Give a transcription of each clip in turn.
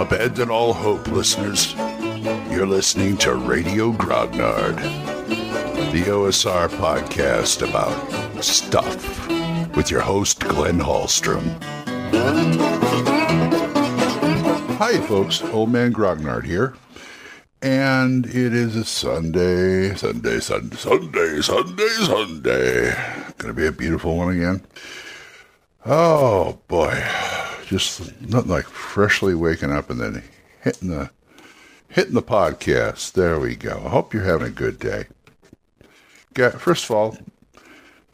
Abandon all hope, listeners. You're listening to Radio Grognard, the OSR podcast about stuff with your host, Glenn Hallstrom. Hi, folks. Old Man Grognard here. And it is a Sunday, Sunday, Sunday, Sunday, Sunday, Sunday. Gonna be a beautiful one again. Oh boy, just nothing like freshly waking up and then hitting the hitting the podcast. There we go. I hope you're having a good day. Got first of all,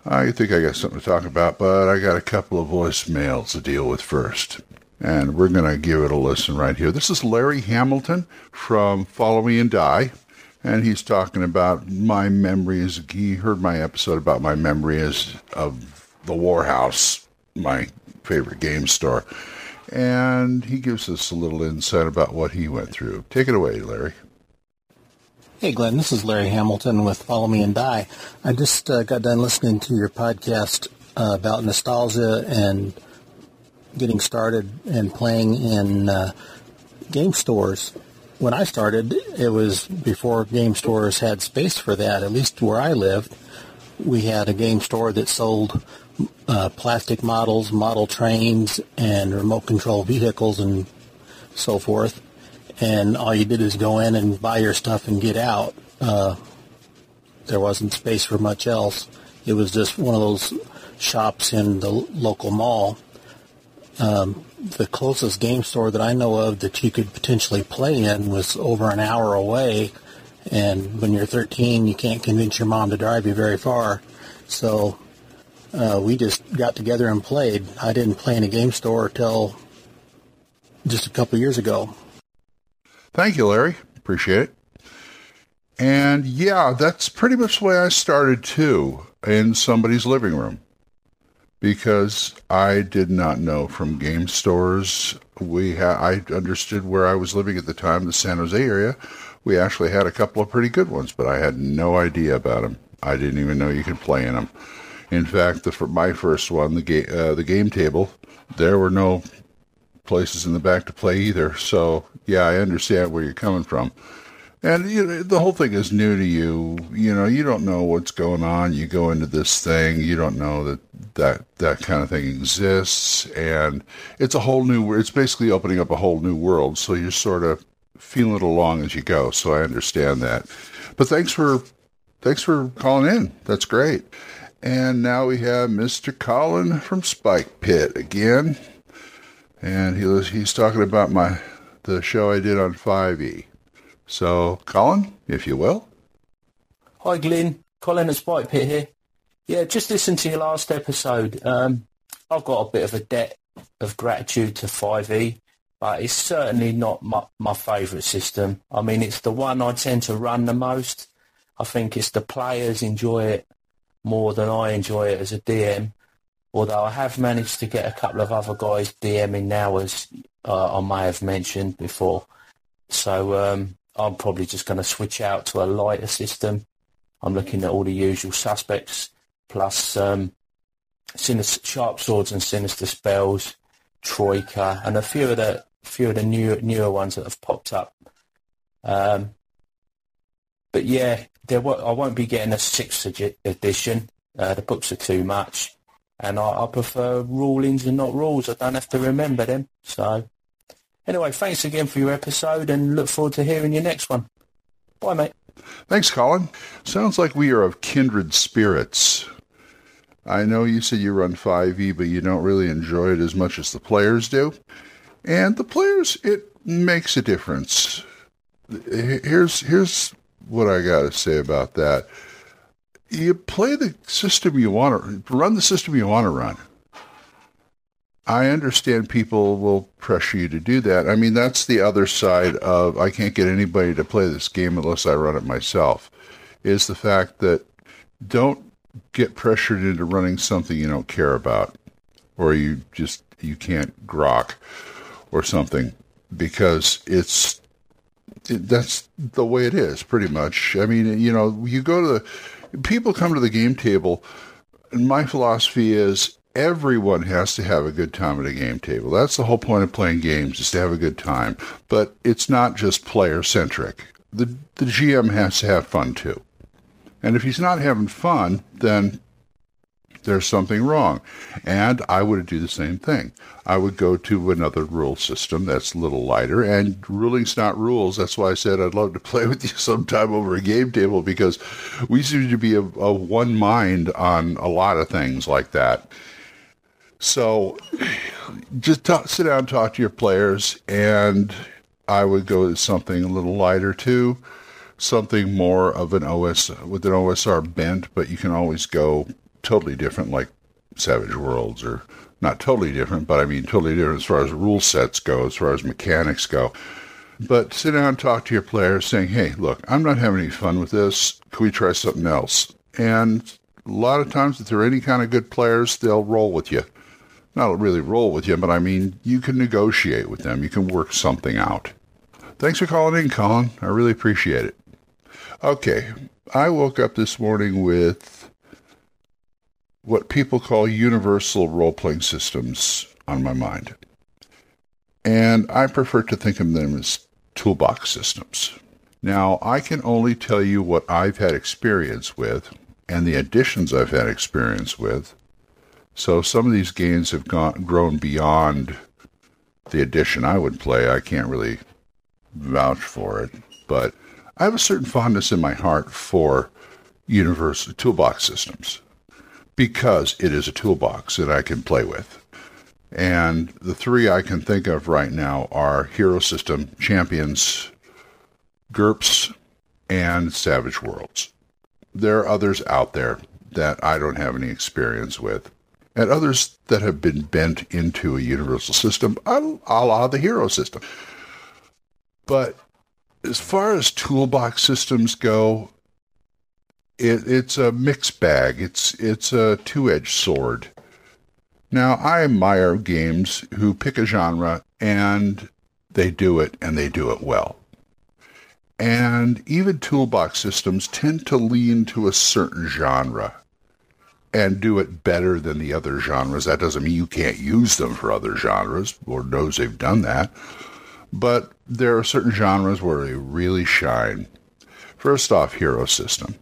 I think I got something to talk about, but I got a couple of voicemails to deal with first and we're going to give it a listen right here. This is Larry Hamilton from Follow Me and Die, and he's talking about my memories. He heard my episode about my memories of the Warhouse, my favorite game store, and he gives us a little insight about what he went through. Take it away, Larry. Hey, Glenn, this is Larry Hamilton with Follow Me and Die. I just uh, got done listening to your podcast uh, about nostalgia and getting started and playing in uh, game stores. When I started, it was before game stores had space for that. At least where I lived, we had a game store that sold uh, plastic models, model trains, and remote control vehicles and so forth. And all you did is go in and buy your stuff and get out. Uh, there wasn't space for much else. It was just one of those shops in the local mall. Um, the closest game store that I know of that you could potentially play in was over an hour away. And when you're 13, you can't convince your mom to drive you very far. So uh, we just got together and played. I didn't play in a game store till just a couple years ago. Thank you, Larry. Appreciate it. And yeah, that's pretty much the way I started too, in somebody's living room because I did not know from game stores. We ha- I understood where I was living at the time, the San Jose area. We actually had a couple of pretty good ones, but I had no idea about them. I didn't even know you could play in them. In fact, the my first one, the game uh, the game table, there were no places in the back to play either. So yeah, I understand where you're coming from. And you know, the whole thing is new to you. You know, you don't know what's going on. You go into this thing, you don't know that that that kind of thing exists, and it's a whole new. It's basically opening up a whole new world. So you're sort of feeling it along as you go. So I understand that. But thanks for thanks for calling in. That's great. And now we have Mr. Colin from Spike Pit again, and he was he's talking about my the show I did on 5e. So, Colin, if you will. Hi, Glenn. Colin at Spike Pit here. Yeah, just listen to your last episode. Um, I've got a bit of a debt of gratitude to 5e, but it's certainly not my, my favourite system. I mean, it's the one I tend to run the most. I think it's the players enjoy it more than I enjoy it as a DM. Although I have managed to get a couple of other guys DMing now, as uh, I may have mentioned before. So um, I'm probably just going to switch out to a lighter system. I'm looking at all the usual suspects, plus um, sinister, sharp swords and sinister spells, troika, and a few of the few of the new, newer ones that have popped up. Um, but yeah, there I won't be getting a sixth edition. Uh, the books are too much, and I, I prefer rulings and not rules. I don't have to remember them. So Anyway, thanks again for your episode and look forward to hearing your next one. Bye, mate. Thanks, Colin. Sounds like we are of kindred spirits. I know you said you run 5e, but you don't really enjoy it as much as the players do. And the players, it makes a difference. Here's here's what I got to say about that. You play the system you want to run the system you want to run. I understand people will pressure you to do that. I mean, that's the other side of I can't get anybody to play this game unless I run it myself. Is the fact that don't get pressured into running something you don't care about or you just you can't grok or something because it's it, that's the way it is pretty much. I mean, you know, you go to the people come to the game table and my philosophy is everyone has to have a good time at a game table. That's the whole point of playing games is to have a good time. But it's not just player centric. The the GM has to have fun too. And if he's not having fun, then there's something wrong. And I would do the same thing. I would go to another rule system that's a little lighter. And ruling's not rules. That's why I said I'd love to play with you sometime over a game table because we seem to be a one mind on a lot of things like that. So just talk, sit down talk to your players. And I would go to something a little lighter too. Something more of an OS with an OSR bent, but you can always go totally different, like Savage Worlds, or not totally different, but I mean totally different as far as rule sets go, as far as mechanics go. But sit down and talk to your players saying, hey, look, I'm not having any fun with this. Can we try something else? And a lot of times, if they're any kind of good players, they'll roll with you. Not really roll with you, but I mean, you can negotiate with them. You can work something out. Thanks for calling in, Colin. I really appreciate it. Okay, I woke up this morning with what people call universal role playing systems on my mind. And I prefer to think of them as toolbox systems. Now, I can only tell you what I've had experience with and the additions I've had experience with. So some of these games have gone, grown beyond the edition I would play. I can't really vouch for it, but I have a certain fondness in my heart for universal toolbox systems because it is a toolbox that I can play with. And the three I can think of right now are Hero System, Champions, GURPS, and Savage Worlds. There are others out there that I don't have any experience with, and others that have been bent into a universal system, a la the Hero System. But as far as toolbox systems go, it, it's a mixed bag. It's it's a two edged sword. Now I admire games who pick a genre and they do it and they do it well. And even toolbox systems tend to lean to a certain genre and do it better than the other genres. That doesn't mean you can't use them for other genres. Lord knows they've done that. But there are certain genres where they really shine. First off, Hero System.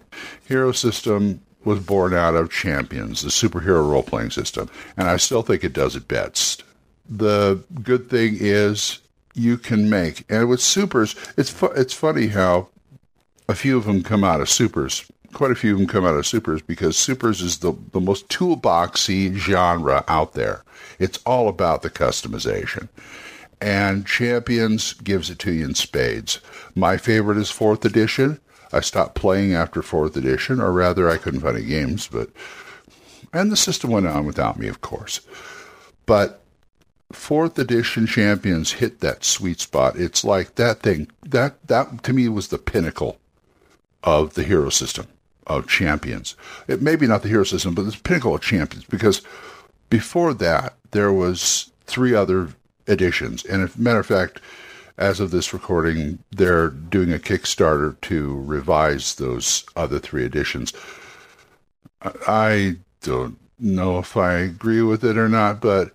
Hero System was born out of Champions, the superhero role playing system, and I still think it does it best. The good thing is you can make, and with supers, it's fu- it's funny how a few of them come out of supers. Quite a few of them come out of supers because supers is the, the most toolboxy genre out there. It's all about the customization. And Champions gives it to you in spades. My favorite is fourth edition I stopped playing after fourth edition, or rather, I couldn't find any games, but and the system went on without me, of course. But fourth edition champions hit that sweet spot. It's like that thing that that to me was the pinnacle of the hero system of champions. It maybe not the hero system, but the pinnacle of champions because before that there was three other editions, and as a matter of fact as of this recording, they're doing a Kickstarter to revise those other three editions. I don't know if I agree with it or not, but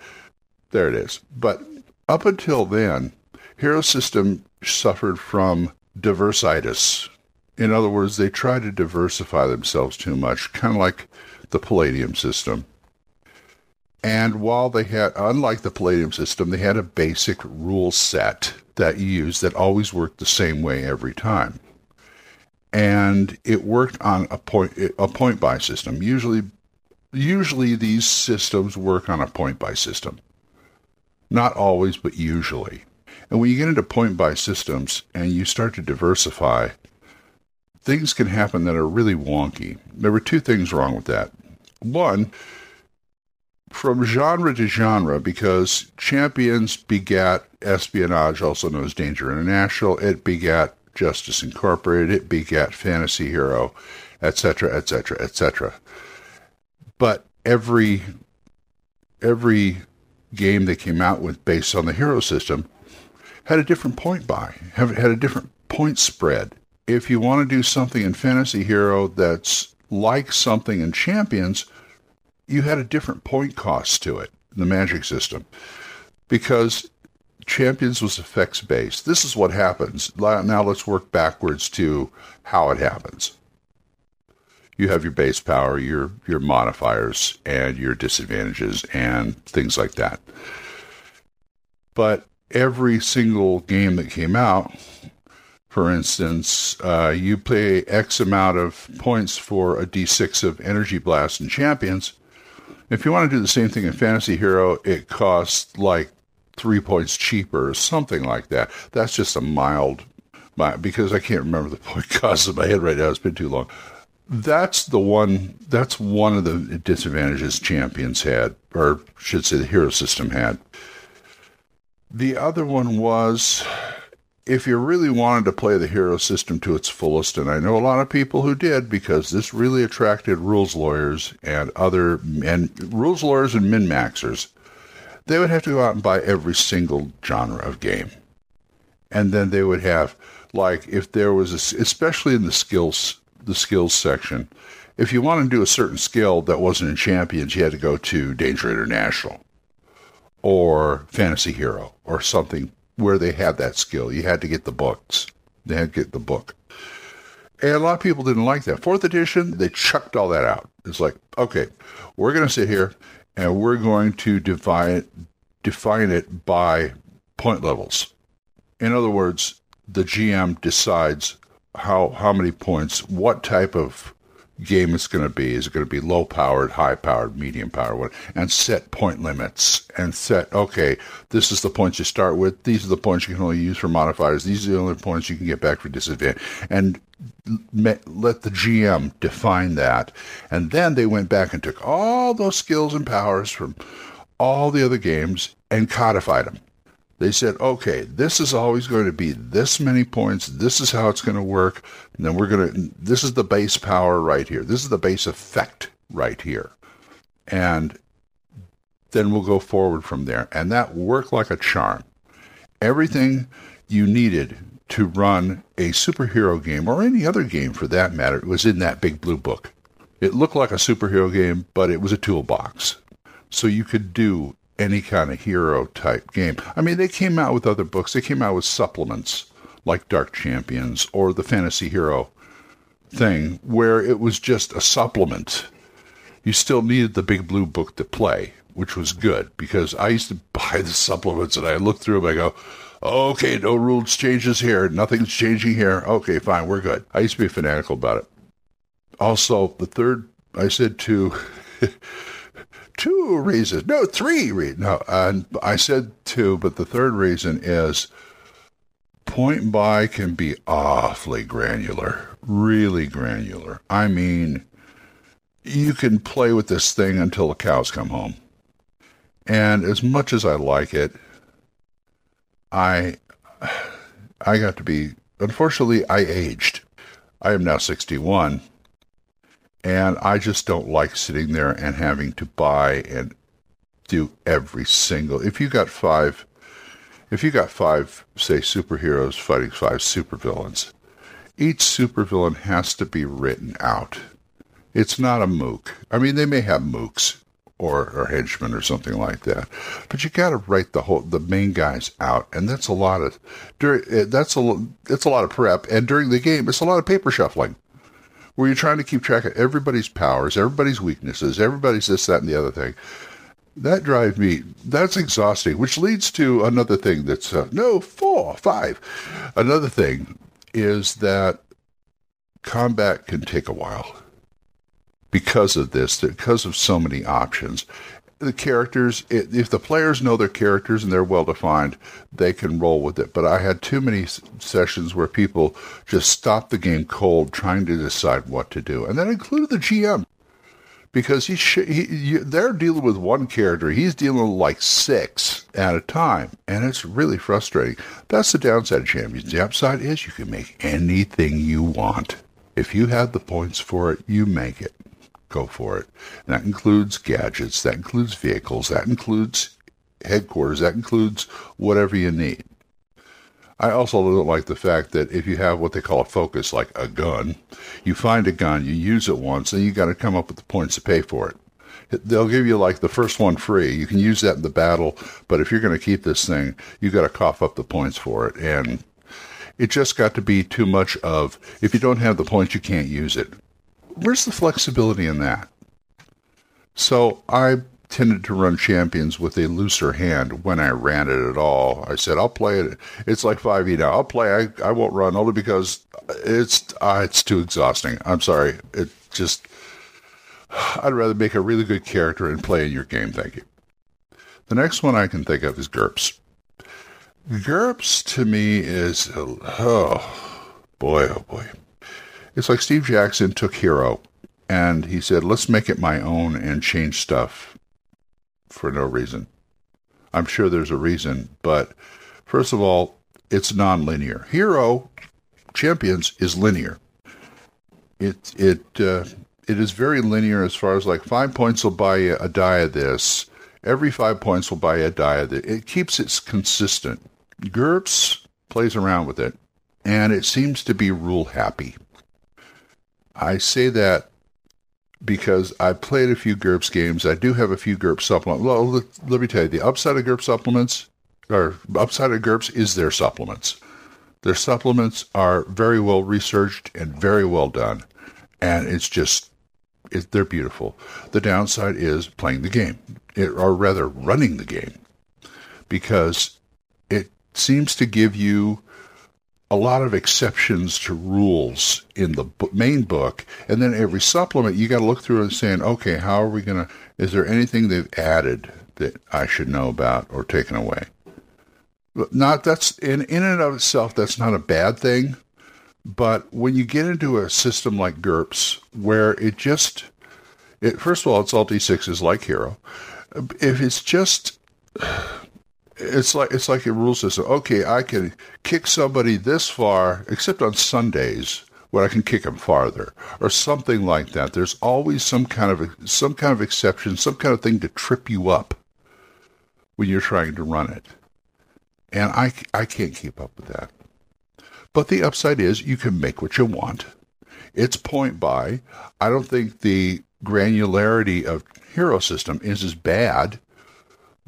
there it is. But up until then, Hero System suffered from diversitis. In other words, they tried to diversify themselves too much, kind of like the Palladium system. And while they had, unlike the Palladium system, they had a basic rule set that you use that always worked the same way every time. And it worked on a point a point system. Usually usually these systems work on a point buy system. Not always, but usually. And when you get into point buy systems and you start to diversify, things can happen that are really wonky. There were two things wrong with that. One, from genre to genre because Champions begat espionage, also known as Danger International. It begat Justice Incorporated. It begat Fantasy Hero, etc., etc., etc. But every every game they came out with based on the hero system had a different point buy, had a different point spread. If you want to do something in Fantasy Hero that's like something in Champions, you had a different point cost to it, in the magic system, because Champions was effects based. This is what happens. Now let's work backwards to how it happens. You have your base power, your your modifiers, and your disadvantages, and things like that. But every single game that came out, for instance, uh, you pay X amount of points for a D6 of Energy Blast and Champions. If you want to do the same thing in Fantasy Hero, it costs like three points cheaper or something like that. That's just a mild, because I can't remember the point cost in my head right now. It's been too long. That's the one. That's one of the disadvantages champions had, or should say, the hero system had. The other one was if you really wanted to play the hero system to its fullest, and I know a lot of people who did because this really attracted rules lawyers and other and rules lawyers and min maxers, they would have to go out and buy every single genre of game, and then they would have like if there was a, especially in the skills the skills section, if you wanted to do a certain skill that wasn't in Champions, you had to go to Danger International or Fantasy Hero or something where they had that skill. You had to get the books. They had to get the book. And a lot of people didn't like that. Fourth edition, they chucked all that out. It's like, okay, we're going to sit here and we're going to divide, define it by point levels. In other words, the GM decides how how many points, what type of game it's going to be. Is it going to be low powered, high powered, medium powered, and set point limits and set, okay, this is the points you start with. These are the points you can only use for modifiers. These are the only points you can get back for disadvantage. And let the GM define that. And then they went back and took all those skills and powers from all the other games and codified them. They said, okay, this is always going to be this many points. This is how it's going to work. And then we're going to, this is the base power right here. This is the base effect right here. And then we'll go forward from there. And that worked like a charm. Everything you needed to run a superhero game or any other game for that matter was in that big blue book. It looked like a superhero game, but it was a toolbox. So you could do any kind of hero type game. I mean, they came out with other books. They came out with supplements like Dark Champions or the Fantasy Hero thing, where it was just a supplement. You still needed the big blue book to play, which was good because I used to buy the supplements and I look through them. I go, okay, no rules changes here. Nothing's changing here. Okay, fine, we're good. I used to be fanatical about it. Also, the third, I said to two reasons. No, three reasons. No, and I said two, but the third reason is point buy can be awfully granular, really granular. I mean, you can play with this thing until the cows come home. And as much as I like it, I I got to be unfortunately I aged. I am now 61 and I just don't like sitting there and having to buy and do every single. If you got five, if you got five, say, superheroes fighting five supervillains, each supervillain has to be written out. It's not a mook. I mean, they may have mooks or, or henchmen or something like that, but you got to write the whole the main guys out, and that's a lot of during. Eh, that's a it's a lot of prep, and during the game, it's a lot of paper shuffling where you're trying to keep track of everybody's powers, everybody's weaknesses, everybody's this, that, and the other thing. That drives me, that's exhausting, which leads to another thing that's, uh, no, four, five. Another thing is that combat can take a while because of this, because of so many options the characters, if the players know their characters and they're well defined, they can roll with it. But I had too many sessions where people just stopped the game cold trying to decide what to do. And that included the GM because he, sh- he they're dealing with one character. He's dealing with like six at a time. And it's really frustrating. That's the downside of Champions. The upside is you can make anything you want. If you have the points for it, you make it go for it. And that includes gadgets, that includes vehicles, that includes headquarters, that includes whatever you need. I also don't like the fact that if you have what they call a focus, like a gun, you find a gun, you use it once, and you got to come up with the points to pay for it. they'll give you like the first one free. You can use that in the battle, but if you're going to keep this thing, you got to cough up the points for it. And it just got to be too much of if you don't have the points, you can't use it. Where's the flexibility in that? So I tended to run champions with a looser hand when I ran it at all. I said, I'll play it. It's like 5e now. I'll play. I, I won't run only because it's uh, it's too exhausting. I'm sorry. It just, I'd rather make a really good character and play in your game. Thank you. The next one I can think of is GURPS. GURPS to me is, oh boy, oh boy. It's like Steve Jackson took Hero and he said, let's make it my own and change stuff for no reason. I'm sure there's a reason, but first of all, it's non-linear. Hero Champions is linear. It it uh, it is very linear as far as like five points will buy a die of this. Every five points will buy a die of this. It keeps it consistent. GURPS plays around with it, and it seems to be rule happy. I say that because I played a few GURPS games. I do have a few GURPS supplements. Well, let, let me tell you, the upside of GURPS supplements, or upside of GURPS, is their supplements. Their supplements are very well researched and very well done, and it's just it, they're beautiful. The downside is playing the game, it, or rather running the game, because it seems to give you a lot of exceptions to rules in the main book, and then every supplement you got to look through and saying, okay, how are we going to? Is there anything they've added that I should know about or taken away? Not that's in in and of itself that's not a bad thing, but when you get into a system like GURPS where it just it first of all it's all d6s like Hero, if it's just it's like it's like a rule system. Okay, I can kick somebody this far, except on Sundays when I can kick them farther, or something like that. There's always some kind of some kind of exception, some kind of thing to trip you up when you're trying to run it, and I I can't keep up with that. But the upside is you can make what you want. It's point by. I don't think the granularity of Hero System is as bad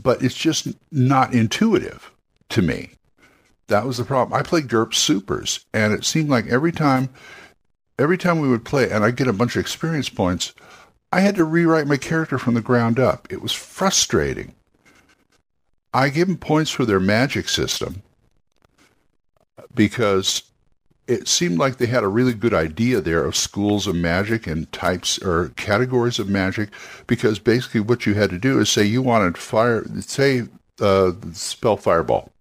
but it's just not intuitive to me. That was the problem. I played GURPS Supers, and it seemed like every time, every time we would play, and I get a bunch of experience points, I had to rewrite my character from the ground up. It was frustrating. I give them points for their magic system because it seemed like they had a really good idea there of schools of magic and types or categories of magic because basically what you had to do is say you wanted fire say uh, spell fireball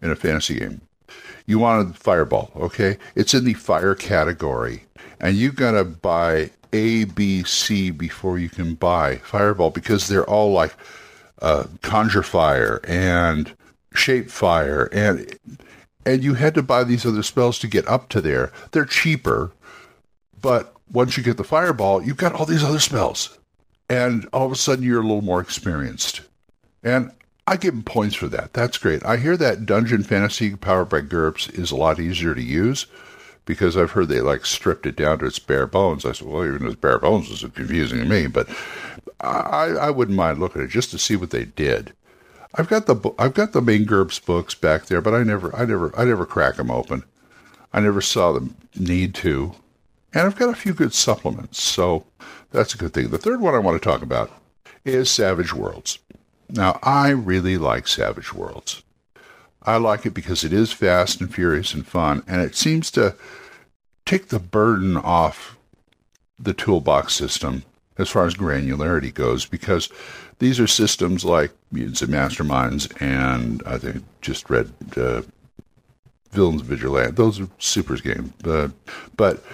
in a fantasy game. You wanted fireball okay? It's in the fire category and you got to buy a b c before you can buy fireball because they're all like uh, conjure fire and shape fire and and you had to buy these other spells to get up to there. They're cheaper, but once you get the fireball, you've got all these other spells. And all of a sudden, you're a little more experienced. And I give them points for that. That's great. I hear that Dungeon Fantasy powered by GURPS is a lot easier to use because I've heard they like stripped it down to its bare bones. I said, well, even its bare bones is confusing to me, but I, I wouldn't mind looking at it just to see what they did. I've got the I've got the main GURPS books back there, but I never I never I never crack them open. I never saw the need to, and I've got a few good supplements, so that's a good thing. The third one I want to talk about is Savage Worlds. Now I really like Savage Worlds. I like it because it is fast and furious and fun, and it seems to take the burden off the toolbox system as far as granularity goes because these are systems like Mutants and Masterminds, and I think just read uh, Villains Vigilante. Those are supers games, uh, but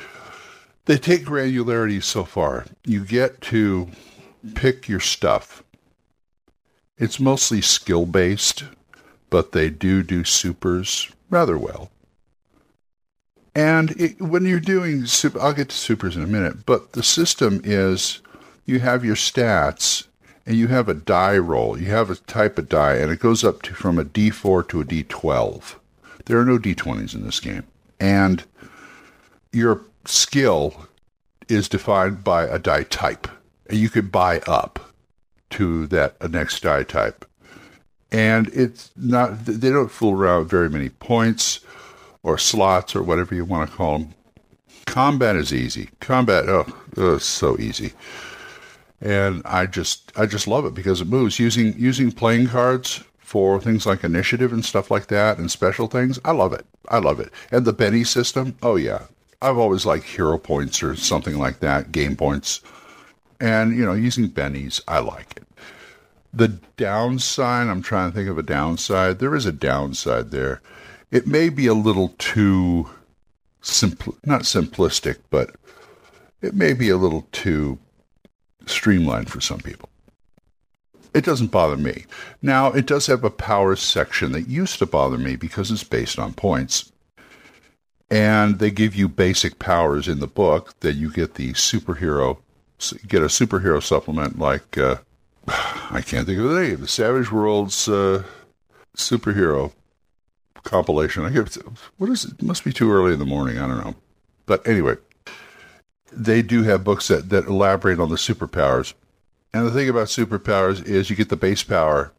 they take granularity so far. You get to pick your stuff. It's mostly skill based, but they do do supers rather well. And it, when you're doing, I'll get to supers in a minute, but the system is you have your stats and you have a die roll. You have a type of die, and it goes up to from a D4 to a D12. There are no D20s in this game. And your skill is defined by a die type. and you can buy up to that next die type. And it's not, they don't fool around with very many points or slots or whatever you want to call them. Combat is easy. Combat, oh, oh so easy. And I just, I just love it because it moves using using playing cards for things like initiative and stuff like that and special things. I love it. I love it. And the Benny system, oh yeah. I've always liked hero points or something like that, game points. And, you know, using bennies, I like it. The downside, I'm trying to think of a downside. There is a downside there. It may be a little too simple, not simplistic, but it may be a little too streamlined for some people. It doesn't bother me. Now, it does have a power section that used to bother me because it's based on points. And they give you basic powers in the book that you get the superhero, get a superhero supplement like, uh, I can't think of the name, the Savage Worlds uh, superhero compilation. I get, what is it? it? Must be too early in the morning. I don't know. But anyway, they do have books that, that elaborate on the superpowers. And the thing about superpowers is you get the base power,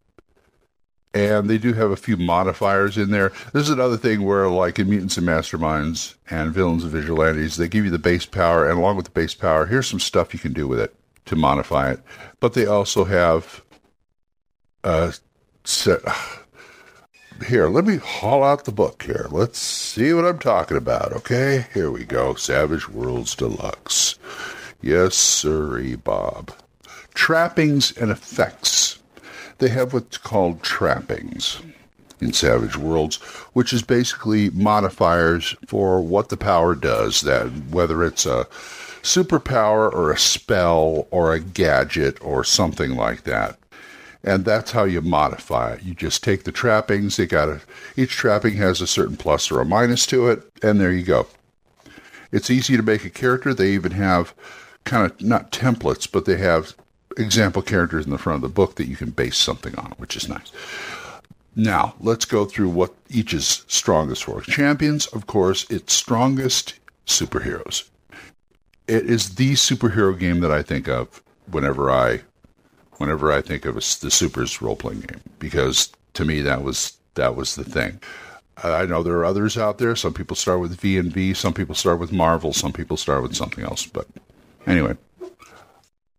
and they do have a few modifiers in there. This is another thing where, like in Mutants and Masterminds and Villains and Vigilantes, they give you the base power, and along with the base power, here's some stuff you can do with it to modify it. But they also have uh, set. Here, let me haul out the book here. Let's see what I'm talking about, okay? Here we go. Savage Worlds Deluxe. Yes, sirree, Bob trappings and effects. They have what's called trappings in Savage Worlds, which is basically modifiers for what the power does, that whether it's a superpower or a spell or a gadget or something like that. And that's how you modify it. You just take the trappings, they got each trapping has a certain plus or a minus to it, and there you go. It's easy to make a character. They even have kind of not templates, but they have example characters in the front of the book that you can base something on, which is nice. Now, let's go through what each is strongest for. Champions, of course, its strongest superheroes. It is the superhero game that I think of whenever I whenever I think of a, the Supers role playing game because to me that was that was the thing. I know there are others out there. Some people start with V and V, some people start with Marvel, some people start with something else, but anyway,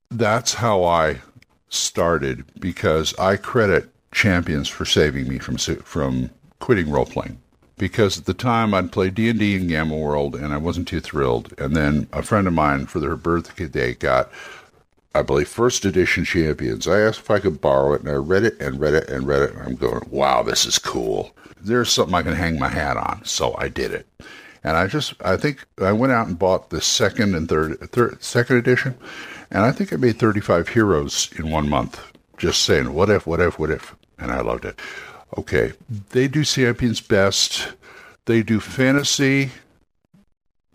that's how I started because I credit champions for saving me from from quitting role playing. Because at the time I'd played D and D in Gamma World and I wasn't too thrilled. And then a friend of mine for their birthday got, I believe, first edition champions. I asked if I could borrow it, and I read it and read it and read it, and I'm going, wow, this is cool. There's something I can hang my hat on. So I did it. And I just, I think I went out and bought the second and third, third second edition, and I think I made 35 heroes in one month, just saying, what if, what if, what if. And I loved it. Okay, they do champions best. They do fantasy,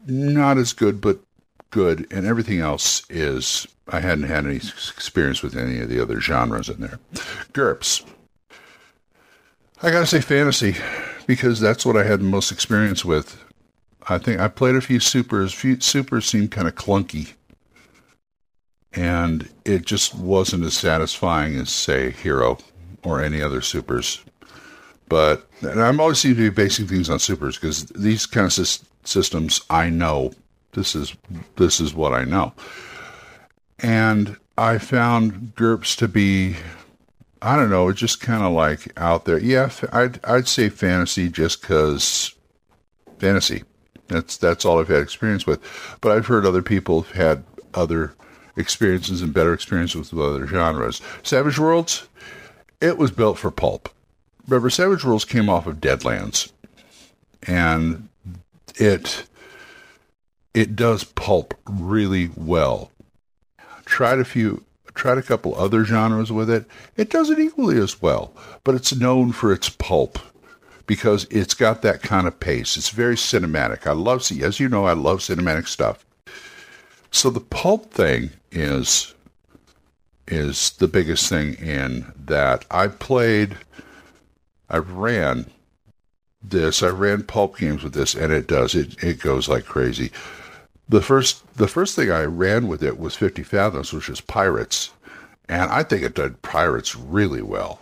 not as good, but good. And everything else is, I hadn't had any experience with any of the other genres in there. GURPS. I gotta say fantasy, because that's what I had the most experience with. I think I played a few supers. Few supers seemed kind of clunky and it just wasn't as satisfying as say Hero or any other supers. But I'm always seem to be basing things on supers because these kind of sy- systems I know this is this is what I know, and I found GURPS to be I don't know, it's just kind of like out there. Yeah, I'd I'd say fantasy just because fantasy. That's that's all I've had experience with. But I've heard other people have had other experiences and better experiences with other genres. Savage Worlds, it was built for pulp. Remember, Savage Worlds came off of Deadlands, and it it does pulp really well. Tried a few, tried a couple other genres with it. It does it equally as well, but it's known for its pulp because it's got that kind of pace. It's very cinematic. I love, as you know, I love cinematic stuff. So the pulp thing is is the biggest thing in that I played I ran this, I ran pulp games with this and it does it it goes like crazy. The first the first thing I ran with it was 50 Fathoms, which is Pirates, and I think it did Pirates really well.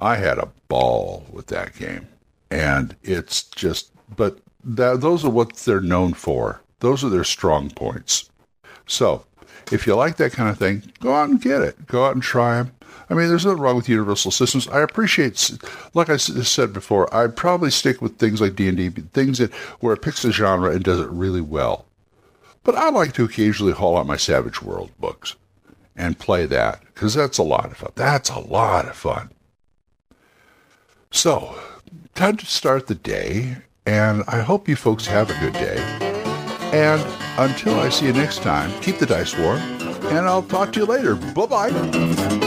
I had a ball with that game, and it's just but that, those are what they're known for. Those are their strong points. So, if you like that kind of thing, go out and get it. Go out and try them. I mean, there's nothing wrong with universal systems. I appreciate, like I said before, I'd probably stick with things like D and D, things that where it picks a genre and does it really well. But I like to occasionally haul out my Savage World books and play that because that's a lot of fun. That's a lot of fun. So, time to start the day, and I hope you folks have a good day. And until I see you next time, keep the dice warm, and I'll talk to you later. Bye bye